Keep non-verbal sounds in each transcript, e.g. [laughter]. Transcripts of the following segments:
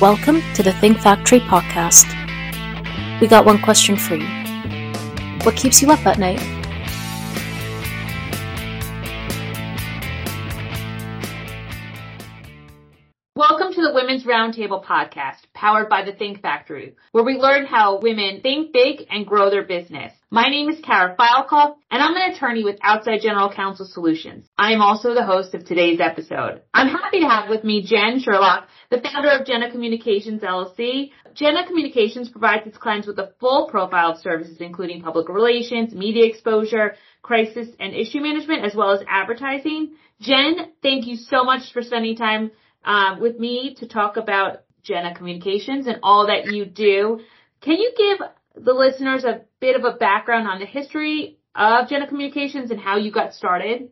Welcome to the Think Factory podcast. We got one question for you. What keeps you up at night? Women's Roundtable podcast, powered by the Think Factory, where we learn how women think big and grow their business. My name is Kara Filekoff, and I'm an attorney with Outside General Counsel Solutions. I am also the host of today's episode. I'm happy to have with me Jen Sherlock, the founder of Jenna Communications LLC. Jenna Communications provides its clients with a full profile of services, including public relations, media exposure, crisis and issue management, as well as advertising. Jen, thank you so much for spending time um, with me to talk about Jenna Communications and all that you do. Can you give the listeners a bit of a background on the history of Jenna Communications and how you got started?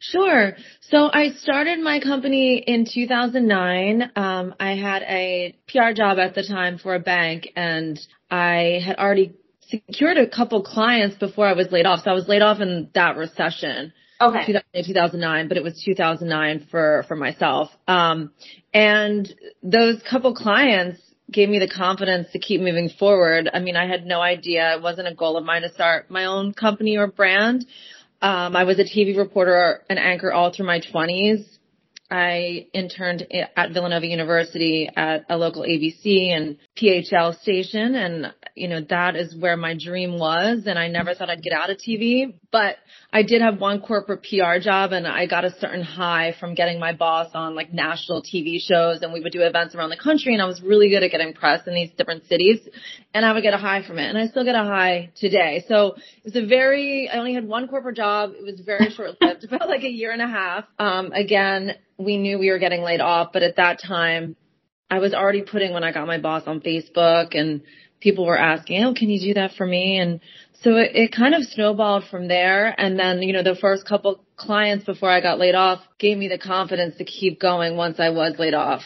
Sure. So I started my company in 2009. Um, I had a PR job at the time for a bank and I had already secured a couple clients before I was laid off. So I was laid off in that recession. Okay. 2008, 2009, but it was 2009 for, for myself. Um, and those couple clients gave me the confidence to keep moving forward. I mean, I had no idea. It wasn't a goal of mine to start my own company or brand. Um, I was a TV reporter and anchor all through my twenties. I interned at Villanova University at a local ABC and PHL station. And, you know, that is where my dream was. And I never thought I'd get out of TV, but I did have one corporate PR job and I got a certain high from getting my boss on like national TV shows and we would do events around the country and I was really good at getting press in these different cities and I would get a high from it and I still get a high today. So it was a very, I only had one corporate job. It was very [laughs] short lived, about like a year and a half. Um, again, we knew we were getting laid off, but at that time I was already putting when I got my boss on Facebook and people were asking, Oh, can you do that for me? And so it, it kind of snowballed from there. And then, you know, the first couple clients before I got laid off gave me the confidence to keep going once I was laid off.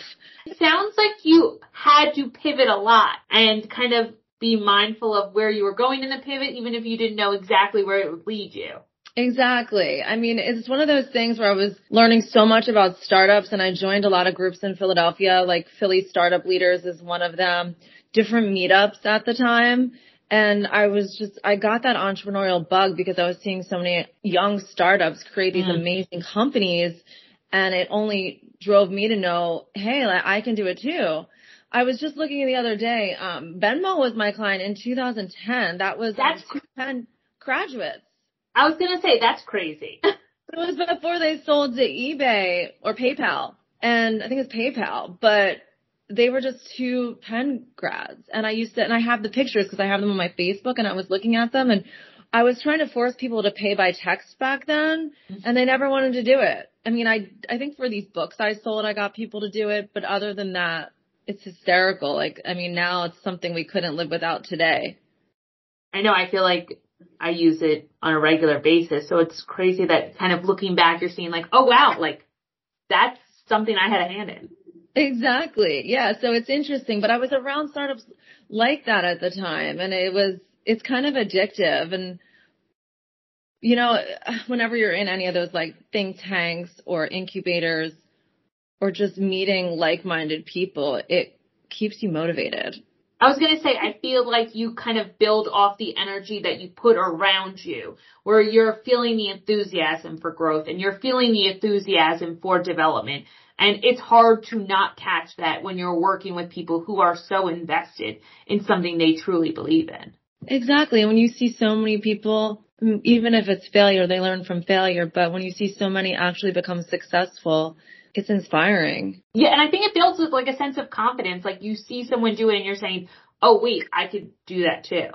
It sounds like you had to pivot a lot and kind of be mindful of where you were going in the pivot, even if you didn't know exactly where it would lead you. Exactly. I mean, it's one of those things where I was learning so much about startups and I joined a lot of groups in Philadelphia, like Philly Startup Leaders is one of them, different meetups at the time. And I was just, I got that entrepreneurial bug because I was seeing so many young startups create these mm. amazing companies and it only drove me to know, hey, like, I can do it too. I was just looking the other day, um, Venmo was my client in 2010. That was That's Penn graduates. I was gonna say that's crazy. [laughs] it was before they sold to eBay or PayPal, and I think it's PayPal, but they were just two Penn grads. And I used to, and I have the pictures because I have them on my Facebook, and I was looking at them, and I was trying to force people to pay by text back then, mm-hmm. and they never wanted to do it. I mean, I I think for these books I sold, I got people to do it, but other than that, it's hysterical. Like, I mean, now it's something we couldn't live without today. I know. I feel like I use it on a regular basis. So it's crazy that kind of looking back, you're seeing like, oh wow, like that's something I had a hand in. Exactly. Yeah. So it's interesting, but I was around startups like that at the time and it was, it's kind of addictive and you know, whenever you're in any of those like think tanks or incubators or just meeting like-minded people, it keeps you motivated. I was going to say, I feel like you kind of build off the energy that you put around you, where you're feeling the enthusiasm for growth and you're feeling the enthusiasm for development. And it's hard to not catch that when you're working with people who are so invested in something they truly believe in. Exactly. And when you see so many people, even if it's failure, they learn from failure. But when you see so many actually become successful, it's inspiring. Yeah, and I think it builds with like a sense of confidence. Like you see someone do it and you're saying, oh wait, I could do that too.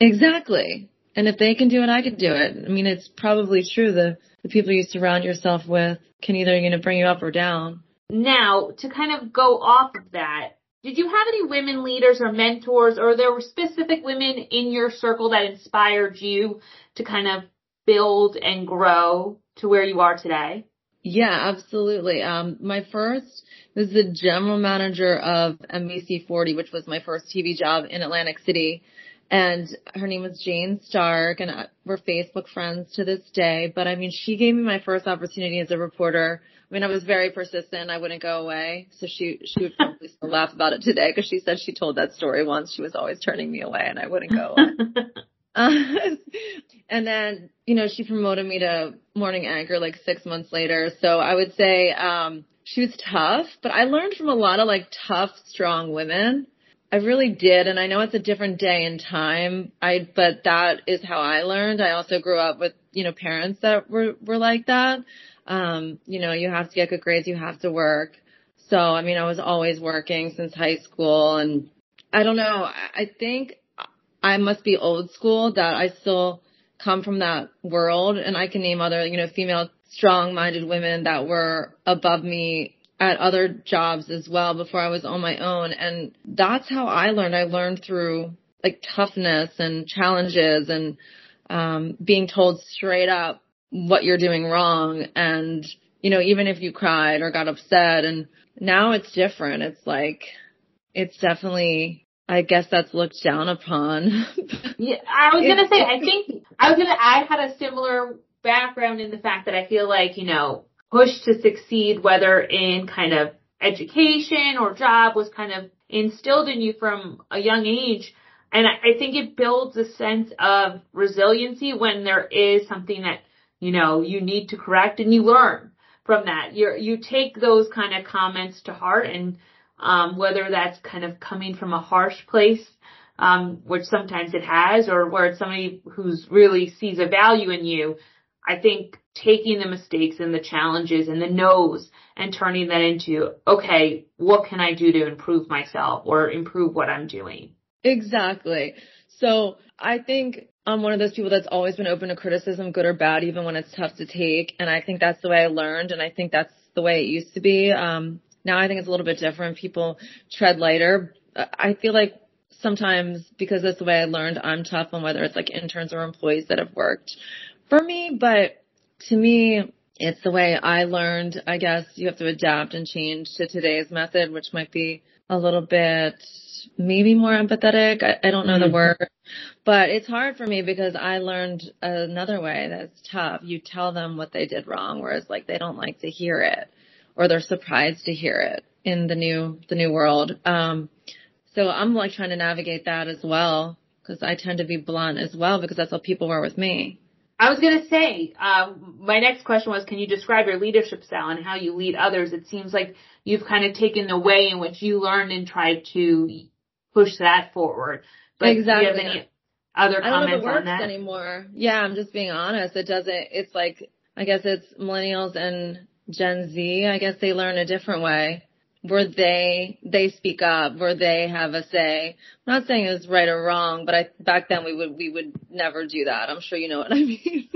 Exactly. And if they can do it, I can do it. I mean, it's probably true. The, the people you surround yourself with can either, you know, bring you up or down. Now, to kind of go off of that, did you have any women leaders or mentors or there were specific women in your circle that inspired you to kind of build and grow to where you are today? Yeah, absolutely. Um, my first was the general manager of NBC 40, which was my first TV job in Atlantic City. And her name was Jane Stark and we're Facebook friends to this day. But I mean, she gave me my first opportunity as a reporter I mean, I was very persistent. I wouldn't go away. So she, she would probably still laugh about it today because she said she told that story once. She was always turning me away and I wouldn't go away. [laughs] [laughs] and then, you know, she promoted me to morning anchor like six months later. So I would say, um, she was tough, but I learned from a lot of like tough, strong women. I really did. And I know it's a different day and time. I, but that is how I learned. I also grew up with, you know, parents that were, were like that. Um, you know, you have to get good grades, you have to work. So, I mean, I was always working since high school and I don't know. I think I must be old school that I still come from that world and I can name other, you know, female strong minded women that were above me at other jobs as well before I was on my own. And that's how I learned. I learned through like toughness and challenges and um, being told straight up what you're doing wrong. And, you know, even if you cried or got upset and now it's different. It's like, it's definitely, I guess that's looked down upon. [laughs] yeah, I was gonna say, I think, I was gonna, I had a similar background in the fact that I feel like, you know, push to succeed, whether in kind of education or job was kind of instilled in you from a young age. And I I think it builds a sense of resiliency when there is something that you know, you need to correct and you learn from that. You you take those kind of comments to heart and um, whether that's kind of coming from a harsh place, um, which sometimes it has, or where it's somebody who's really sees a value in you. I think taking the mistakes and the challenges and the no's and turning that into, okay, what can I do to improve myself or improve what I'm doing? Exactly. So I think I'm one of those people that's always been open to criticism, good or bad, even when it's tough to take. And I think that's the way I learned. And I think that's the way it used to be. Um, now I think it's a little bit different. People tread lighter. I feel like sometimes because that's the way I learned, I'm tough on whether it's like interns or employees that have worked for me. But to me, it's the way I learned. I guess you have to adapt and change to today's method, which might be a little bit maybe more empathetic. I, I don't know mm-hmm. the word, but it's hard for me because I learned another way that's tough. You tell them what they did wrong, whereas like they don't like to hear it or they're surprised to hear it in the new, the new world. Um, so I'm like trying to navigate that as well because I tend to be blunt as well because that's how people were with me. I was going to say, um, my next question was, can you describe your leadership style and how you lead others? It seems like you've kind of taken the way in which you learned and tried to push that forward. But exactly. do you have any other comments on that? anymore. Yeah, I'm just being honest. It doesn't, it's like, I guess it's millennials and Gen Z. I guess they learn a different way where they, they speak up, where they have a say. I'm not saying it's right or wrong, but I, back then we would, we would never do that. I'm sure you know what I [laughs] mean.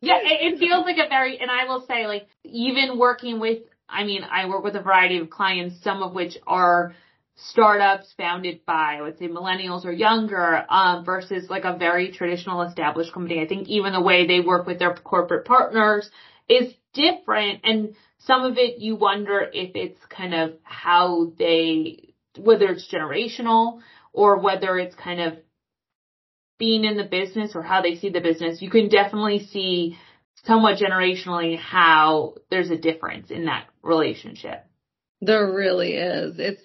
yeah, it feels like a very, and I will say like, even working with, I mean, I work with a variety of clients, some of which are startups founded by, would say millennials or younger, um, versus like a very traditional established company. I think even the way they work with their corporate partners is different and some of it you wonder if it's kind of how they, whether it's generational or whether it's kind of being in the business or how they see the business. You can definitely see somewhat generationally how there's a difference in that relationship. There really is. It's,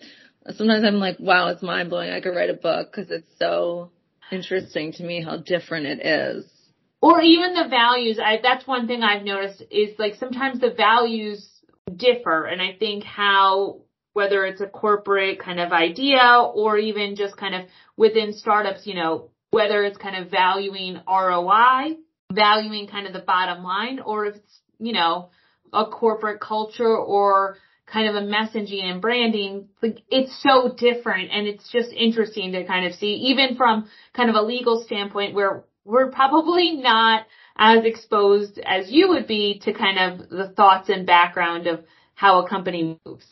sometimes I'm like, wow, it's mind blowing. I could write a book because it's so interesting to me how different it is. Or even the values. I, that's one thing I've noticed is like sometimes the values differ. And I think how, whether it's a corporate kind of idea or even just kind of within startups, you know, whether it's kind of valuing ROI, valuing kind of the bottom line, or if it's, you know, a corporate culture or kind of a messaging and branding, like it's so different and it's just interesting to kind of see even from kind of a legal standpoint where we're probably not as exposed as you would be to kind of the thoughts and background of how a company moves.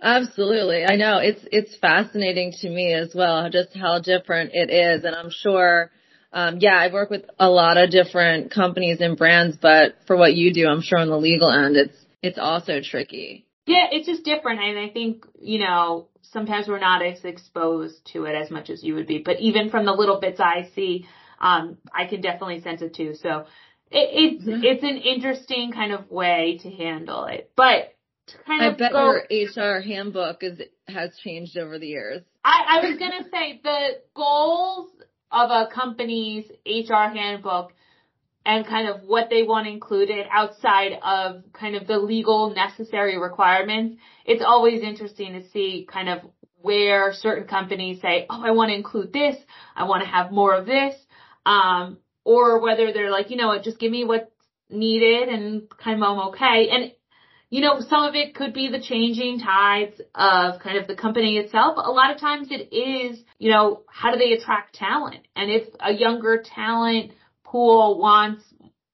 Absolutely. I know it's, it's fascinating to me as well, just how different it is. And I'm sure, um, yeah, I work with a lot of different companies and brands, but for what you do, I'm sure on the legal end, it's, it's also tricky. Yeah, it's just different. And I think, you know, sometimes we're not as exposed to it as much as you would be. But even from the little bits I see, um, I can definitely sense it too. So it, it's, mm-hmm. it's an interesting kind of way to handle it. But kind I of bet go, your HR handbook is has changed over the years. I, I was gonna say the goals of a company's HR handbook and kind of what they want included outside of kind of the legal necessary requirements. It's always interesting to see kind of where certain companies say, oh, I want to include this. I want to have more of this. Um, or whether they're like, you know what, just give me what's needed and kind of I'm okay. And you know, some of it could be the changing tides of kind of the company itself. A lot of times it is, you know, how do they attract talent? And if a younger talent pool wants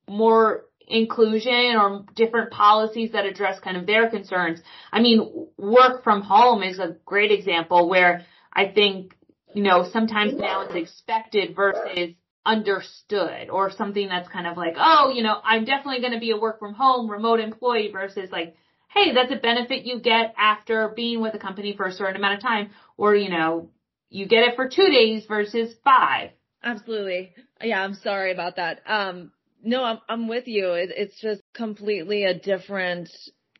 more inclusion or different policies that address kind of their concerns. I mean, work from home is a great example where I think, you know, sometimes now it's expected versus understood or something that's kind of like, oh, you know, I'm definitely going to be a work from home remote employee versus like, hey, that's a benefit you get after being with a company for a certain amount of time or, you know, you get it for two days versus five. Absolutely. Yeah, I'm sorry about that. Um, no, I'm, I'm with you. It, it's just completely a different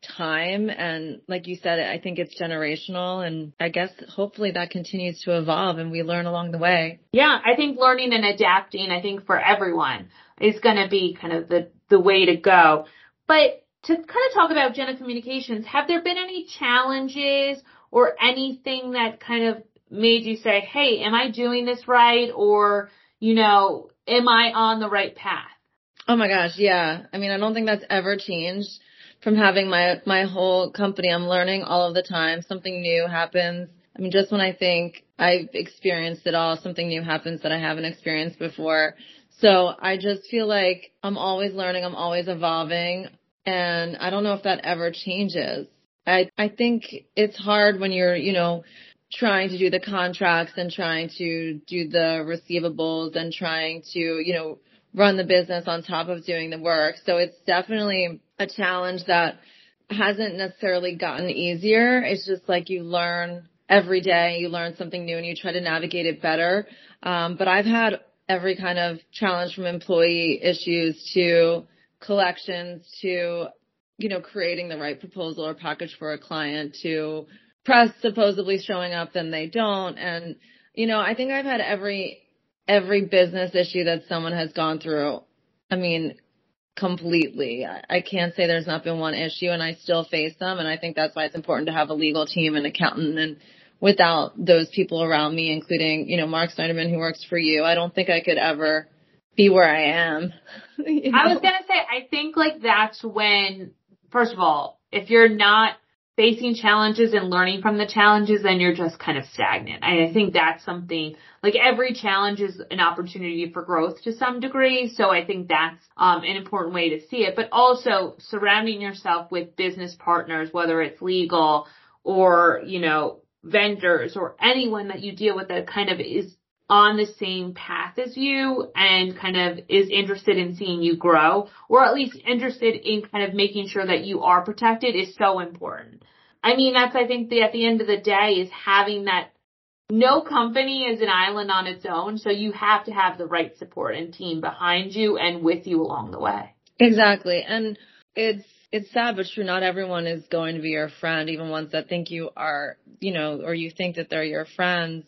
time. And like you said, I think it's generational and I guess hopefully that continues to evolve and we learn along the way. Yeah, I think learning and adapting, I think for everyone is going to be kind of the, the way to go. But to kind of talk about Jenna Communications, have there been any challenges or anything that kind of made you say, Hey, am I doing this right? Or, you know, am I on the right path? Oh my gosh, yeah. I mean, I don't think that's ever changed from having my my whole company. I'm learning all of the time. Something new happens. I mean, just when I think I've experienced it all, something new happens that I haven't experienced before. So I just feel like I'm always learning. I'm always evolving. And I don't know if that ever changes. I, I think it's hard when you're, you know, trying to do the contracts and trying to do the receivables and trying to, you know, run the business on top of doing the work. So it's definitely a challenge that hasn't necessarily gotten easier. It's just like you learn every day, you learn something new and you try to navigate it better. Um, but I've had every kind of challenge from employee issues to collections to, you know, creating the right proposal or package for a client to press supposedly showing up and they don't. And, you know, I think I've had every every business issue that someone has gone through. I mean, completely. I can't say there's not been one issue and I still face them. And I think that's why it's important to have a legal team and accountant. And without those people around me, including, you know, Mark Snyderman who works for you, I don't think I could ever be where I am. [laughs] you know? I was going to say, I think like that's when, first of all, if you're not facing challenges and learning from the challenges, then you're just kind of stagnant. I think that's something like every challenge is an opportunity for growth to some degree. So I think that's um, an important way to see it. But also surrounding yourself with business partners, whether it's legal or you know vendors or anyone that you deal with that kind of is on the same path as you and kind of is interested in seeing you grow or at least interested in kind of making sure that you are protected is so important. I mean, that's, I think the, at the end of the day is having that no company is an island on its own. So you have to have the right support and team behind you and with you along the way. Exactly. And it's, it's sad but true. Not everyone is going to be your friend, even ones that think you are, you know, or you think that they're your friends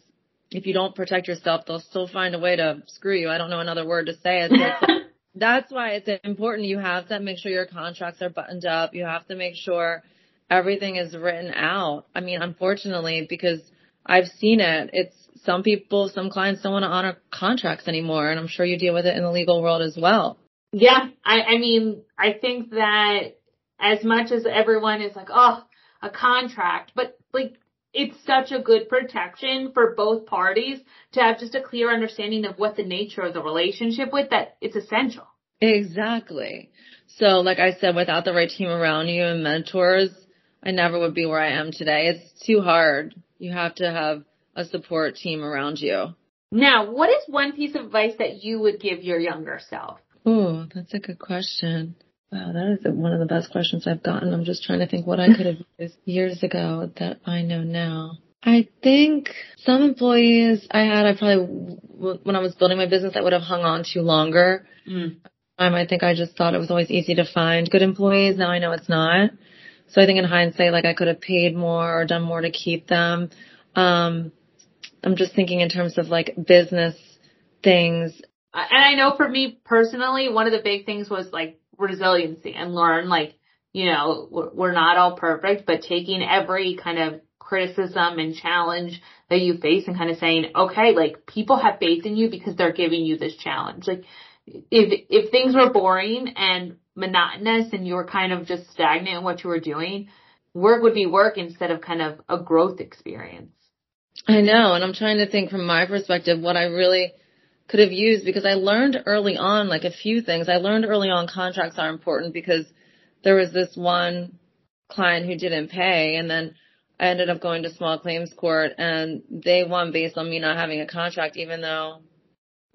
if you don't protect yourself, they'll still find a way to screw you. I don't know another word to say it. [laughs] that's why it's important. You have to make sure your contracts are buttoned up. You have to make sure everything is written out. I mean, unfortunately, because I've seen it, it's some people, some clients don't want to honor contracts anymore. And I'm sure you deal with it in the legal world as well. Yeah. I, I mean, I think that as much as everyone is like, oh, a contract, but like it's such a good protection for both parties to have just a clear understanding of what the nature of the relationship with that it's essential. Exactly. So like I said, without the right team around you and mentors, I never would be where I am today. It's too hard. You have to have a support team around you. Now, what is one piece of advice that you would give your younger self? Oh, that's a good question. Wow, that is one of the best questions I've gotten. I'm just trying to think what I could have used years ago that I know now. I think some employees I had, I probably, when I was building my business, I would have hung on to longer. Mm. Um, I think I just thought it was always easy to find good employees. Now I know it's not. So I think in hindsight, like I could have paid more or done more to keep them. Um, I'm just thinking in terms of like business things. And I know for me personally, one of the big things was like resiliency and learn like, you know, we're not all perfect, but taking every kind of criticism and challenge that you face and kind of saying, okay, like people have faith in you because they're giving you this challenge. Like if, if things were boring and monotonous and you were kind of just stagnant in what you were doing, work would be work instead of kind of a growth experience. I know. And I'm trying to think from my perspective what I really could have used because I learned early on, like a few things. I learned early on contracts are important because there was this one client who didn't pay and then I ended up going to small claims court and they won based on me not having a contract even though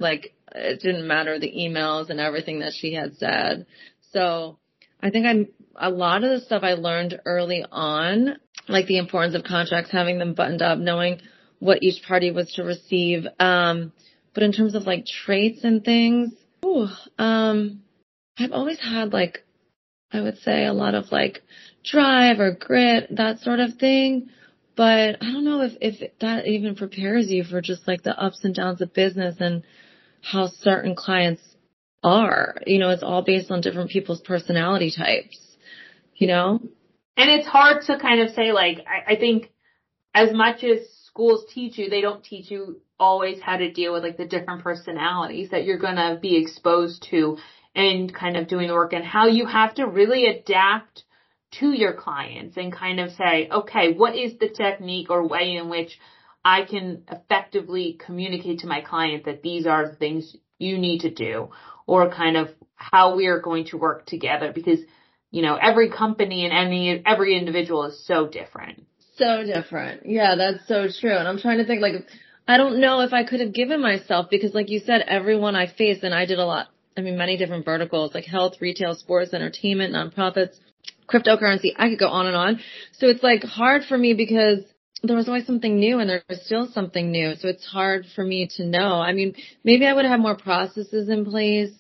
like it didn't matter the emails and everything that she had said. So I think I'm a lot of the stuff I learned early on, like the importance of contracts, having them buttoned up, knowing what each party was to receive. Um, but in terms of like traits and things, ooh, um, I've always had like, I would say a lot of like drive or grit, that sort of thing. But I don't know if, if that even prepares you for just like the ups and downs of business and how certain clients are. You know, it's all based on different people's personality types, you know? And it's hard to kind of say like, I, I think as much as schools teach you, they don't teach you always how to deal with like the different personalities that you're going to be exposed to and kind of doing the work and how you have to really adapt to your clients and kind of say, okay, what is the technique or way in which I can effectively communicate to my client that these are the things you need to do or kind of how we are going to work together because, you know, every company and any, every individual is so different. So different. Yeah, that's so true. And I'm trying to think like, I don't know if I could have given myself because like you said, everyone I faced and I did a lot, I mean, many different verticals like health, retail, sports, entertainment, nonprofits, cryptocurrency. I could go on and on. So it's like hard for me because there was always something new and there was still something new. So it's hard for me to know. I mean, maybe I would have more processes in place,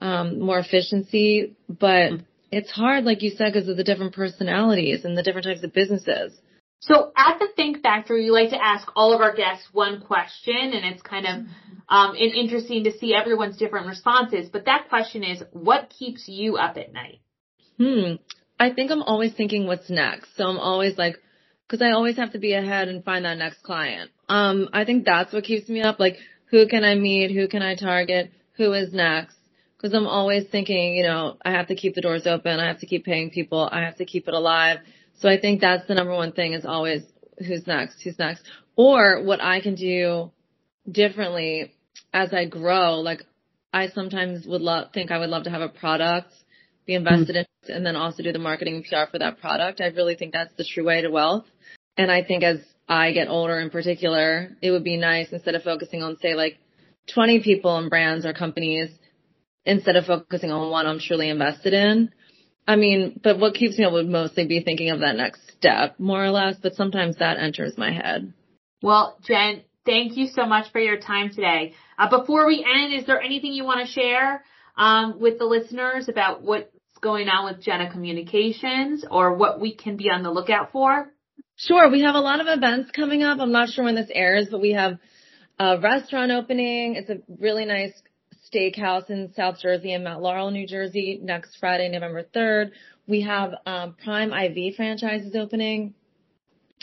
um, more efficiency, but it's hard, like you said, because of the different personalities and the different types of businesses. So at the Think Factory, we like to ask all of our guests one question and it's kind of, um, interesting to see everyone's different responses. But that question is, what keeps you up at night? Hmm. I think I'm always thinking what's next. So I'm always like, cause I always have to be ahead and find that next client. Um, I think that's what keeps me up. Like, who can I meet? Who can I target? Who is next? Cause I'm always thinking, you know, I have to keep the doors open. I have to keep paying people. I have to keep it alive. So I think that's the number one thing is always who's next? Who's next? Or what I can do differently as I grow. Like I sometimes would love, think I would love to have a product be invested mm-hmm. in and then also do the marketing and PR for that product. I really think that's the true way to wealth. And I think as I get older in particular, it would be nice instead of focusing on say like 20 people and brands or companies, instead of focusing on one I'm truly invested in. I mean, but what keeps me up would mostly be thinking of that next step, more or less, but sometimes that enters my head. Well, Jen, thank you so much for your time today. Uh, before we end, is there anything you want to share um, with the listeners about what's going on with Jenna Communications or what we can be on the lookout for? Sure. We have a lot of events coming up. I'm not sure when this airs, but we have a restaurant opening. It's a really nice steakhouse in South Jersey in Mount Laurel, New Jersey next Friday, November 3rd. We have um, Prime IV franchises opening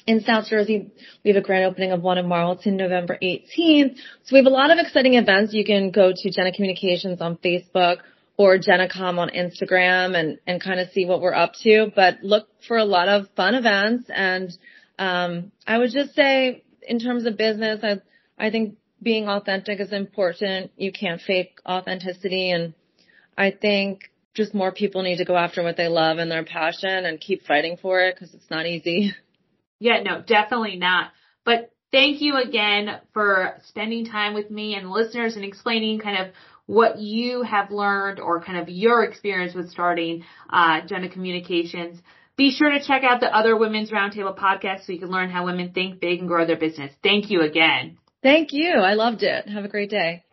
in South Jersey. We have a grand opening of one in Marlton, November 18th. So we have a lot of exciting events. You can go to Jenna Communications on Facebook or JennaCom on Instagram and, and kind of see what we're up to. But look for a lot of fun events. And um, I would just say in terms of business, I, I think being authentic is important. You can't fake authenticity. And I think just more people need to go after what they love and their passion and keep fighting for it because it's not easy. [laughs] Yeah, no, definitely not. But thank you again for spending time with me and listeners and explaining kind of what you have learned or kind of your experience with starting uh, Jenna Communications. Be sure to check out the other Women's Roundtable podcast so you can learn how women think big and grow their business. Thank you again. Thank you. I loved it. Have a great day.